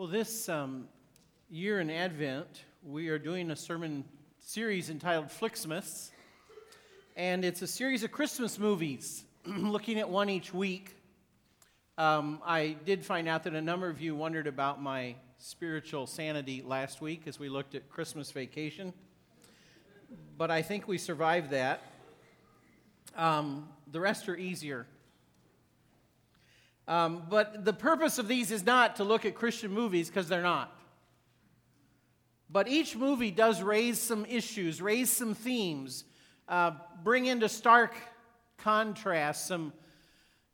Well, this um, year in Advent, we are doing a sermon series entitled Flixmas. And it's a series of Christmas movies, looking at one each week. Um, I did find out that a number of you wondered about my spiritual sanity last week as we looked at Christmas vacation. But I think we survived that. Um, the rest are easier. Um, but the purpose of these is not to look at Christian movies because they're not. But each movie does raise some issues, raise some themes, uh, bring into stark contrast some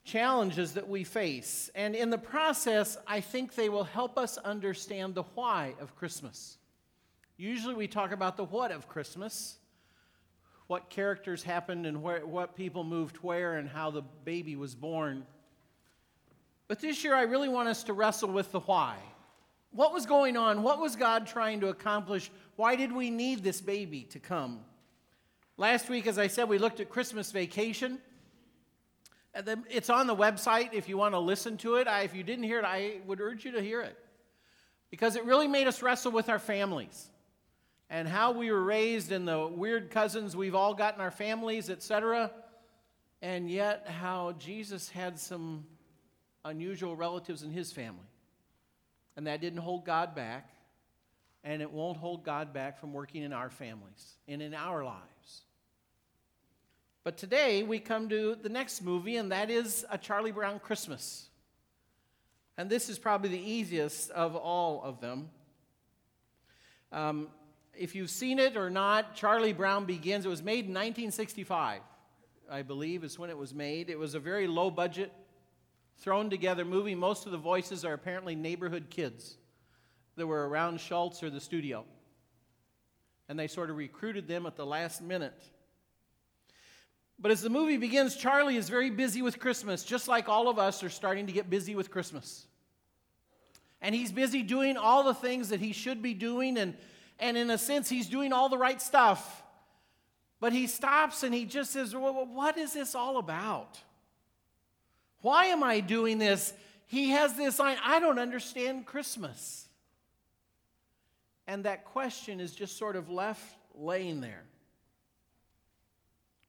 challenges that we face. And in the process, I think they will help us understand the why of Christmas. Usually we talk about the what of Christmas what characters happened and where, what people moved where and how the baby was born. But this year, I really want us to wrestle with the why. What was going on? What was God trying to accomplish? Why did we need this baby to come? Last week, as I said, we looked at Christmas vacation. It's on the website if you want to listen to it. If you didn't hear it, I would urge you to hear it because it really made us wrestle with our families and how we were raised and the weird cousins we've all got in our families, etc. And yet, how Jesus had some unusual relatives in his family. And that didn't hold God back, and it won't hold God back from working in our families and in our lives. But today we come to the next movie, and that is A Charlie Brown Christmas. And this is probably the easiest of all of them. Um, if you've seen it or not, Charlie Brown Begins. It was made in 1965, I believe, is when it was made. It was a very low budget thrown together movie. Most of the voices are apparently neighborhood kids that were around Schulz or the studio. And they sort of recruited them at the last minute. But as the movie begins, Charlie is very busy with Christmas, just like all of us are starting to get busy with Christmas. And he's busy doing all the things that he should be doing, and, and in a sense, he's doing all the right stuff. But he stops and he just says, well, What is this all about? Why am I doing this? He has this line, I don't understand Christmas. And that question is just sort of left laying there.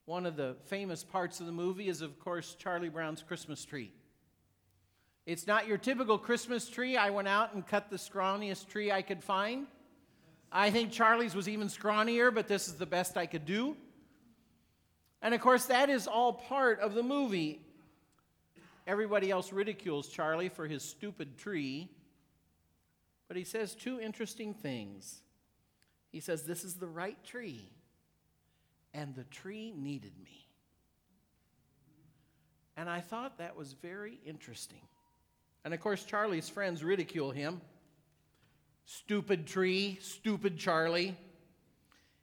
One of the famous parts of the movie is, of course, Charlie Brown's Christmas tree. It's not your typical Christmas tree. I went out and cut the scrawniest tree I could find. I think Charlie's was even scrawnier, but this is the best I could do. And of course, that is all part of the movie. Everybody else ridicules Charlie for his stupid tree. But he says two interesting things. He says, This is the right tree, and the tree needed me. And I thought that was very interesting. And of course, Charlie's friends ridicule him. Stupid tree, stupid Charlie.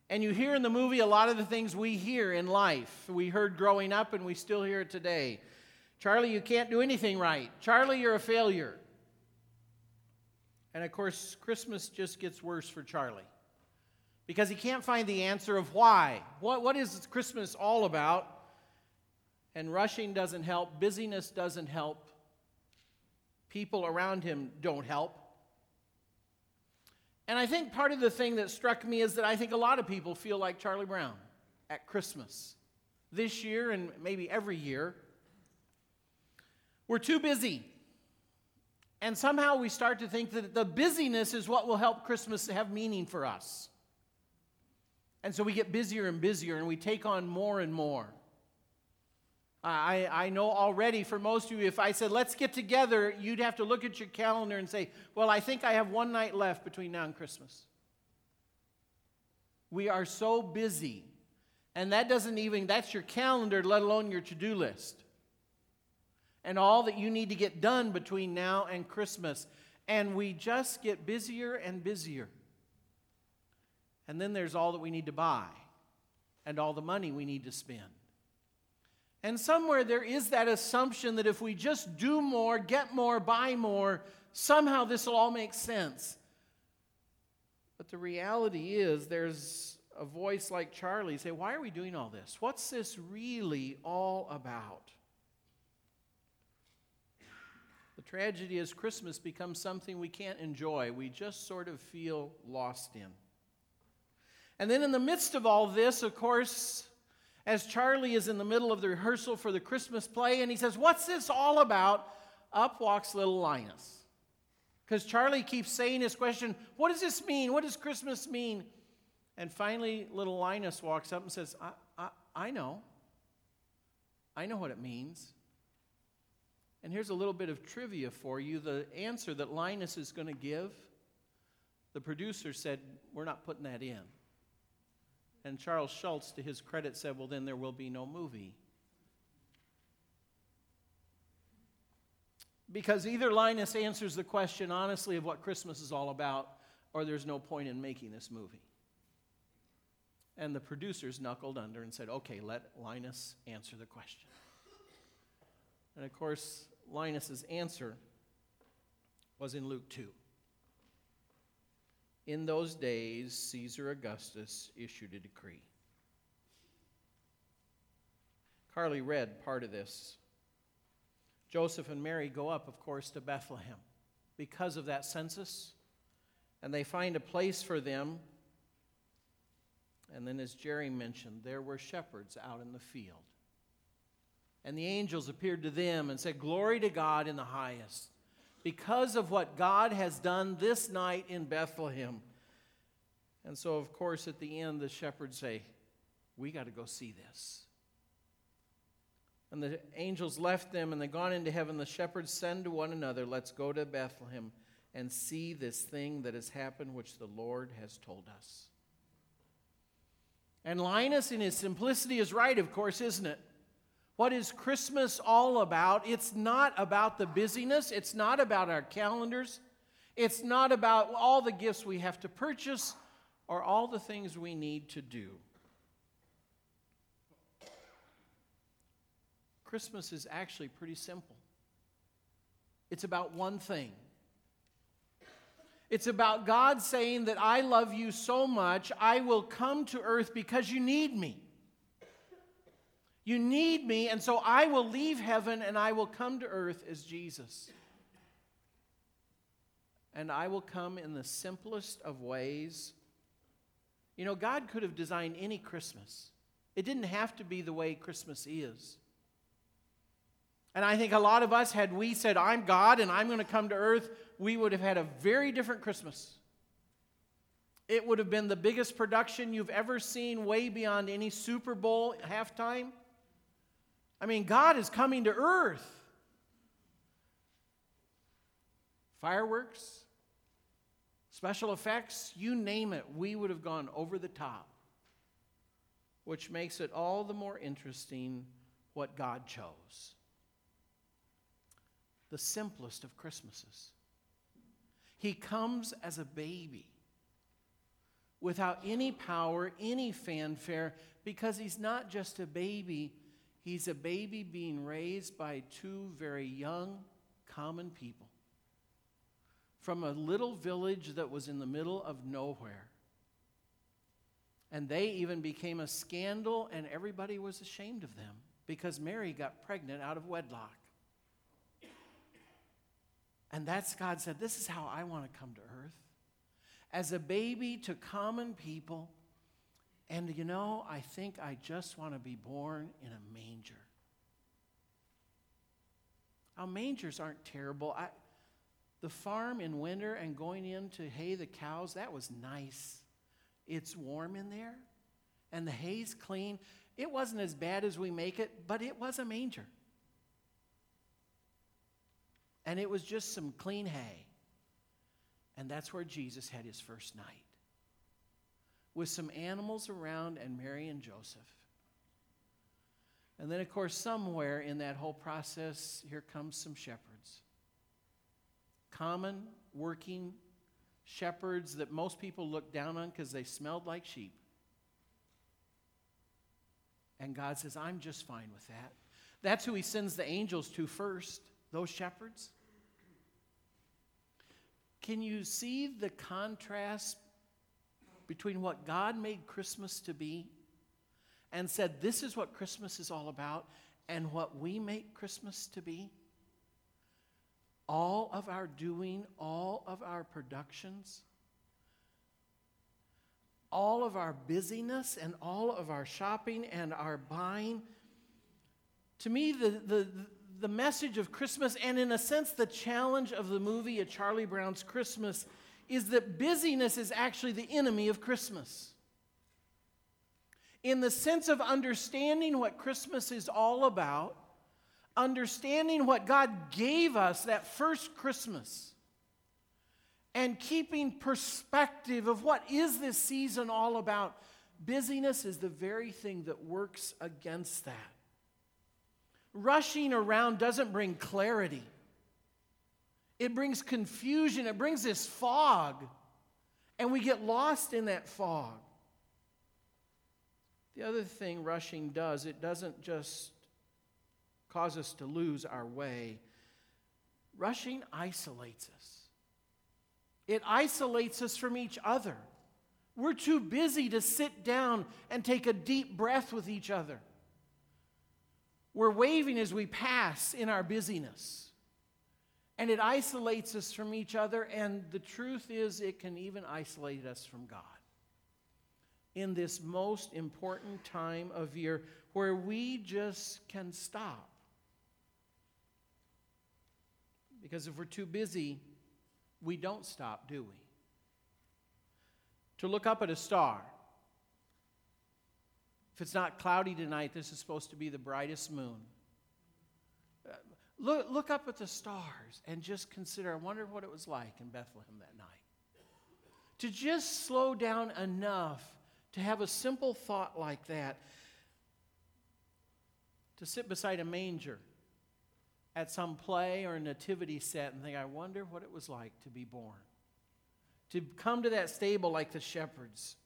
And you hear in the movie a lot of the things we hear in life. We heard growing up and we still hear it today. Charlie, you can't do anything right. Charlie, you're a failure. And of course, Christmas just gets worse for Charlie because he can't find the answer of why. What, what is Christmas all about? And rushing doesn't help, busyness doesn't help, people around him don't help. And I think part of the thing that struck me is that I think a lot of people feel like Charlie Brown at Christmas this year and maybe every year. We're too busy. And somehow we start to think that the busyness is what will help Christmas have meaning for us. And so we get busier and busier and we take on more and more. I, I know already for most of you, if I said, let's get together, you'd have to look at your calendar and say, well, I think I have one night left between now and Christmas. We are so busy. And that doesn't even, that's your calendar, let alone your to do list and all that you need to get done between now and Christmas. And we just get busier and busier. And then there's all that we need to buy and all the money we need to spend. And somewhere there is that assumption that if we just do more, get more, buy more, somehow this will all make sense. But the reality is, there's a voice like Charlie say, Why are we doing all this? What's this really all about? Tragedy is Christmas becomes something we can't enjoy. We just sort of feel lost in. And then, in the midst of all this, of course, as Charlie is in the middle of the rehearsal for the Christmas play, and he says, What's this all about? Up walks little Linus. Because Charlie keeps saying his question, What does this mean? What does Christmas mean? And finally, little Linus walks up and says, I, I, I know. I know what it means. And here's a little bit of trivia for you. The answer that Linus is going to give, the producer said, We're not putting that in. And Charles Schulz, to his credit, said, Well, then there will be no movie. Because either Linus answers the question honestly of what Christmas is all about, or there's no point in making this movie. And the producers knuckled under and said, Okay, let Linus answer the question. And of course, Linus's answer was in Luke 2. In those days, Caesar Augustus issued a decree. Carly read part of this. Joseph and Mary go up, of course, to Bethlehem because of that census, and they find a place for them. And then, as Jerry mentioned, there were shepherds out in the field. And the angels appeared to them and said, Glory to God in the highest because of what God has done this night in Bethlehem. And so, of course, at the end, the shepherds say, We got to go see this. And the angels left them and they gone into heaven. The shepherds said to one another, Let's go to Bethlehem and see this thing that has happened, which the Lord has told us. And Linus, in his simplicity, is right, of course, isn't it? What is Christmas all about? It's not about the busyness, it's not about our calendars, it's not about all the gifts we have to purchase or all the things we need to do. Christmas is actually pretty simple. It's about one thing. It's about God saying that I love you so much, I will come to earth because you need me. You need me, and so I will leave heaven and I will come to earth as Jesus. And I will come in the simplest of ways. You know, God could have designed any Christmas, it didn't have to be the way Christmas is. And I think a lot of us, had we said, I'm God and I'm going to come to earth, we would have had a very different Christmas. It would have been the biggest production you've ever seen, way beyond any Super Bowl halftime. I mean, God is coming to earth. Fireworks, special effects, you name it, we would have gone over the top, which makes it all the more interesting what God chose. The simplest of Christmases. He comes as a baby without any power, any fanfare, because he's not just a baby He's a baby being raised by two very young, common people from a little village that was in the middle of nowhere. And they even became a scandal, and everybody was ashamed of them because Mary got pregnant out of wedlock. And that's God said, This is how I want to come to earth. As a baby to common people and you know, I think I just want to be born in a manger. Our mangers aren't terrible. I, the farm in winter and going in to hay the cows, that was nice. It's warm in there, and the hay's clean. It wasn't as bad as we make it, but it was a manger. And it was just some clean hay. And that's where Jesus had his first night with some animals around and Mary and Joseph. And then, of course, somewhere in that whole process, here comes some shepherds. Common, working shepherds that most people look down on because they smelled like sheep. And God says, I'm just fine with that. That's who He sends the angels to first, those shepherds. Can you see the contrast between what God made Christmas to be and said, This is what Christmas is all about, and what we make Christmas to be? all of our doing, all of our productions, all of our busyness, and all of our shopping and our buying. To me, the, the, the message of Christmas, and in a sense, the challenge of the movie A Charlie Brown's Christmas, is that busyness is actually the enemy of Christmas. In the sense of understanding what Christmas is all about, understanding what God gave us that first Christmas and keeping perspective of what is this season all about busyness is the very thing that works against that rushing around doesn't bring clarity it brings confusion it brings this fog and we get lost in that fog the other thing rushing does it doesn't just cause us to lose our way. Rushing isolates us, it isolates us from each other. We're too busy to sit down and take a deep breath with each other. We're waving as we pass in our busyness. And it isolates us from each other, and the truth is, it can even isolate us from God. In this most important time of year where we just can stop Because if we're too busy, we don't stop, do we? To look up at a star. If it's not cloudy tonight, this is supposed to be the brightest moon. Look, look up at the stars and just consider I wonder what it was like in Bethlehem that night. To just slow down enough to have a simple thought like that, to sit beside a manger at some play or a nativity set and think, I wonder what it was like to be born. To come to that stable like the shepherds.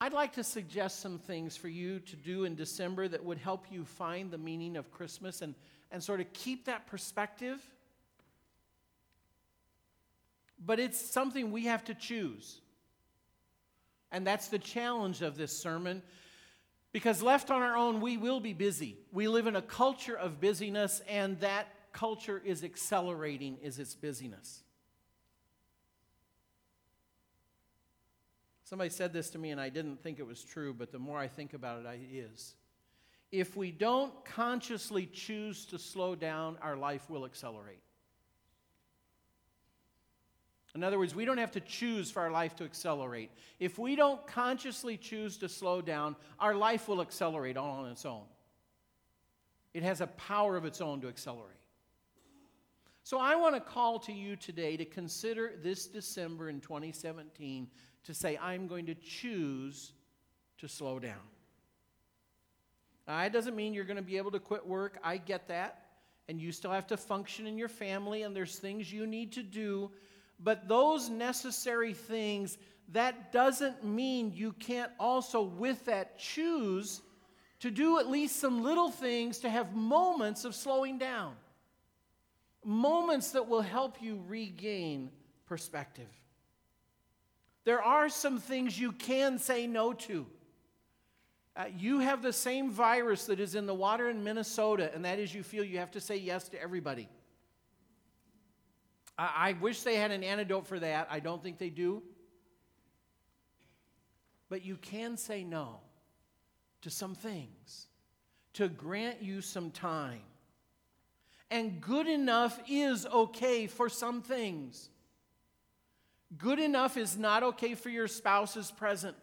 I'd like to suggest some things for you to do in December that would help you find the meaning of Christmas and, and sort of keep that perspective. But it's something we have to choose. And that's the challenge of this sermon because left on our own, we will be busy. We live in a culture of busyness, and that culture is accelerating is its busyness. Somebody said this to me, and I didn't think it was true, but the more I think about it, it is. If we don't consciously choose to slow down, our life will accelerate. In other words, we don't have to choose for our life to accelerate. If we don't consciously choose to slow down, our life will accelerate all on its own. It has a power of its own to accelerate. So I want to call to you today to consider this December in 2017 to say, I'm going to choose to slow down. Now, that doesn't mean you're going to be able to quit work. I get that. And you still have to function in your family, and there's things you need to do. But those necessary things, that doesn't mean you can't also, with that, choose to do at least some little things to have moments of slowing down. Moments that will help you regain perspective. There are some things you can say no to. Uh, you have the same virus that is in the water in Minnesota, and that is you feel you have to say yes to everybody. I, I wish they had an antidote for that. I don't think they do. But you can say no to some things to grant you some time. And good enough is okay for some things. Good enough is not okay for your spouse's present.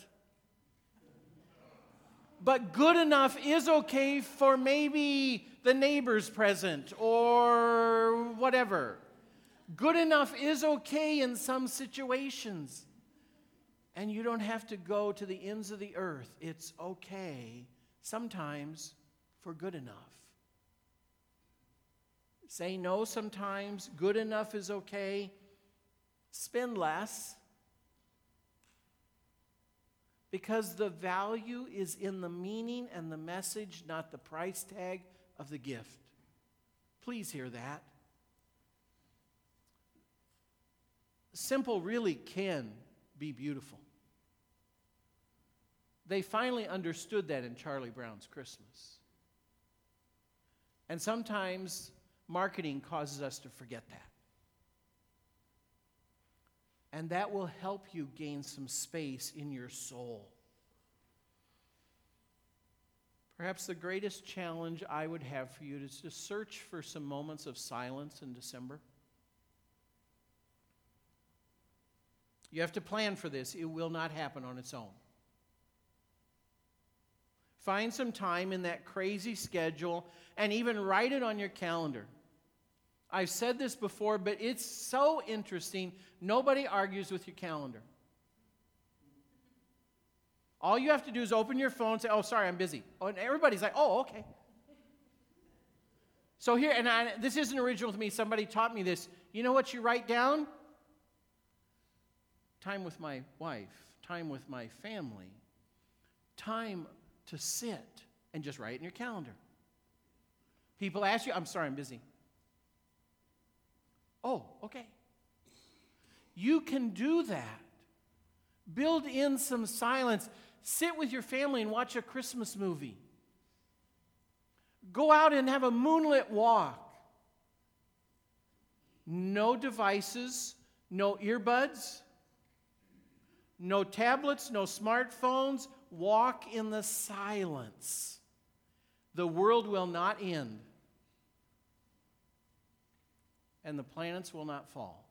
But good enough is okay for maybe the neighbor's present or whatever. Good enough is okay in some situations. And you don't have to go to the ends of the earth. It's okay sometimes for good enough. Say no sometimes. Good enough is okay. Spend less. Because the value is in the meaning and the message, not the price tag of the gift. Please hear that. simple really can be beautiful. They finally understood that in Charlie Brown's Christmas. And sometimes Marketing causes us to forget that. And that will help you gain some space in your soul. Perhaps the greatest challenge I would have for you is to search for some moments of silence in December. You have to plan for this, it will not happen on its own. Find some time in that crazy schedule and even write it on your calendar. I've said this before, but it's so interesting. Nobody argues with your calendar. All you have to do is open your phone and say, Oh, sorry, I'm busy. Oh, and everybody's like, Oh, okay. So here, and I, this isn't original to me, somebody taught me this. You know what you write down? Time with my wife, time with my family, time to sit and just write in your calendar. People ask you, I'm sorry, I'm busy. Oh, okay. You can do that. Build in some silence. Sit with your family and watch a Christmas movie. Go out and have a moonlit walk. No devices, no earbuds, no tablets, no smartphones. Walk in the silence. The world will not end, and the planets will not fall.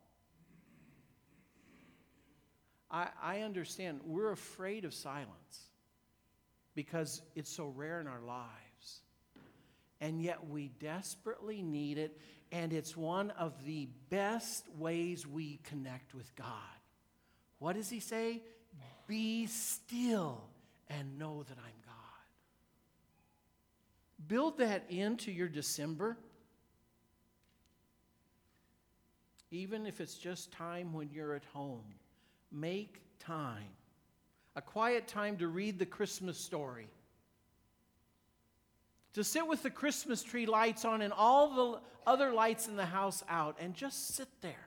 I, I understand we're afraid of silence because it's so rare in our lives. And yet we desperately need it, and it's one of the best ways we connect with God. What does he say? Be still and know that I'm God. Build that into your December. Even if it's just time when you're at home Make time. A quiet time to read the Christmas story. To sit with the Christmas tree lights on and all the other lights in the house out and just sit there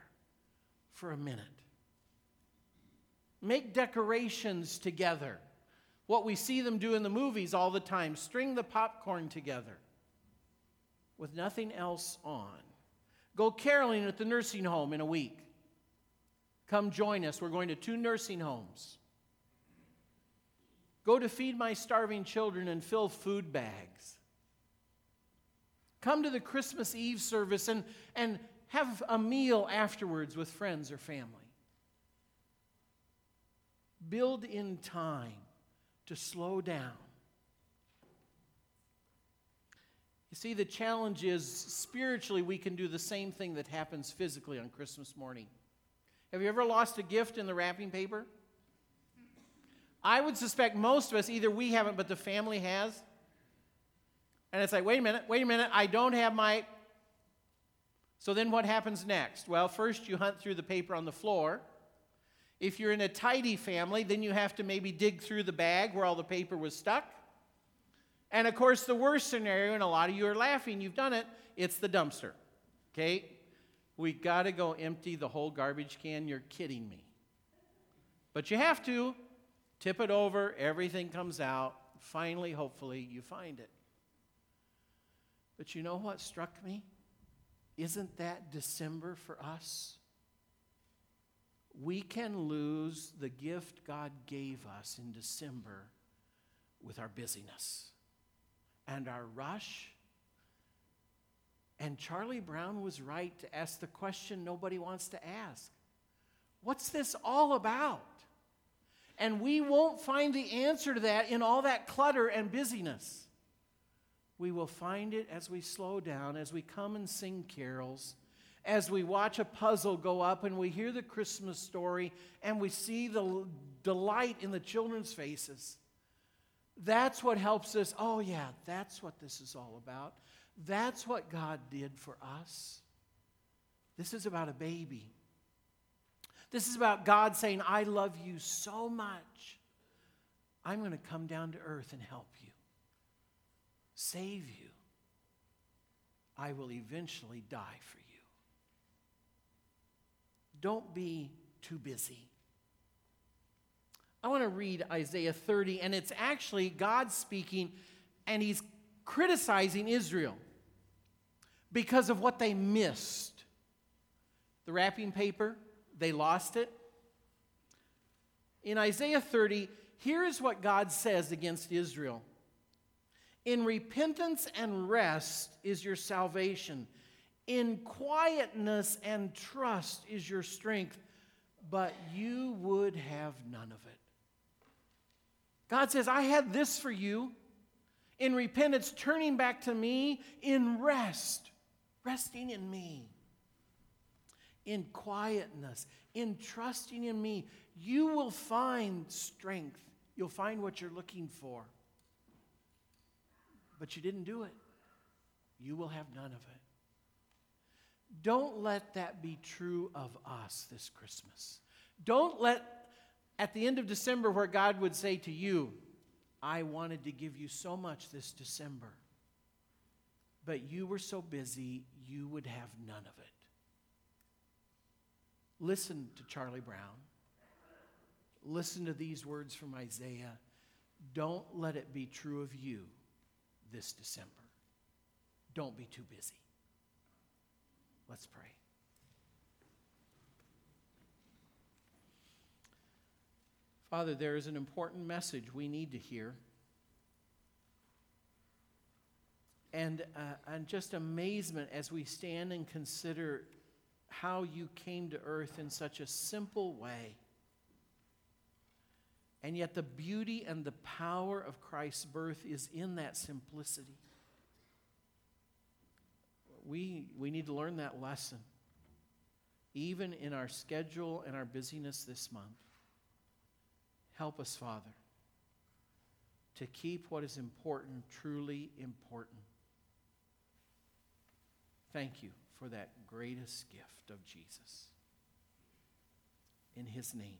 for a minute. Make decorations together. What we see them do in the movies all the time string the popcorn together with nothing else on. Go caroling at the nursing home in a week. Come join us. We're going to two nursing homes. Go to feed my starving children and fill food bags. Come to the Christmas Eve service and, and have a meal afterwards with friends or family. Build in time to slow down. You see, the challenge is spiritually, we can do the same thing that happens physically on Christmas morning. Have you ever lost a gift in the wrapping paper? I would suspect most of us, either we haven't, but the family has. And it's like, wait a minute, wait a minute, I don't have my. So then what happens next? Well, first you hunt through the paper on the floor. If you're in a tidy family, then you have to maybe dig through the bag where all the paper was stuck. And of course, the worst scenario, and a lot of you are laughing, you've done it, it's the dumpster. Okay? We got to go empty the whole garbage can. You're kidding me. But you have to. Tip it over, everything comes out. Finally, hopefully, you find it. But you know what struck me? Isn't that December for us? We can lose the gift God gave us in December with our busyness and our rush and Charlie Brown was right to ask the question nobody wants to ask What's this all about? And we won't find the answer to that in all that clutter and busyness. We will find it as we slow down, as we come and sing carols, as we watch a puzzle go up and we hear the Christmas story and we see the delight in the children's faces. That's what helps us. Oh, yeah, that's what this is all about. That's what God did for us. This is about a baby. This is about God saying, I love you so much. I'm going to come down to earth and help you, save you. I will eventually die for you. Don't be too busy. I want to read Isaiah 30, and it's actually God speaking, and he's criticizing Israel. because of what they missed. The wrapping paper, they lost it. In Isaiah 30, here is what God says against Israel In repentance and rest is your salvation, in quietness and trust is your strength, but you would have none of it. God says, I had this for you. In repentance, turning back to me, in rest, resting in me, in quietness, in trusting in me, you will find strength. You'll find what you're looking for. But you didn't do it. You will have none of it. Don't let that be true of us this Christmas. Don't let, at the end of December, where God would say to you, I wanted to give you so much this December, but you were so busy, you would have none of it. Listen to Charlie Brown. Listen to these words from Isaiah. Don't let it be true of you this December. Don't be too busy. Let's pray. Father, there is an important message we need to hear. And, uh, and just amazement as we stand and consider how you came to earth in such a simple way. And yet, the beauty and the power of Christ's birth is in that simplicity. We, we need to learn that lesson, even in our schedule and our busyness this month. Help us, Father, to keep what is important truly important. Thank you for that greatest gift of Jesus. In his name.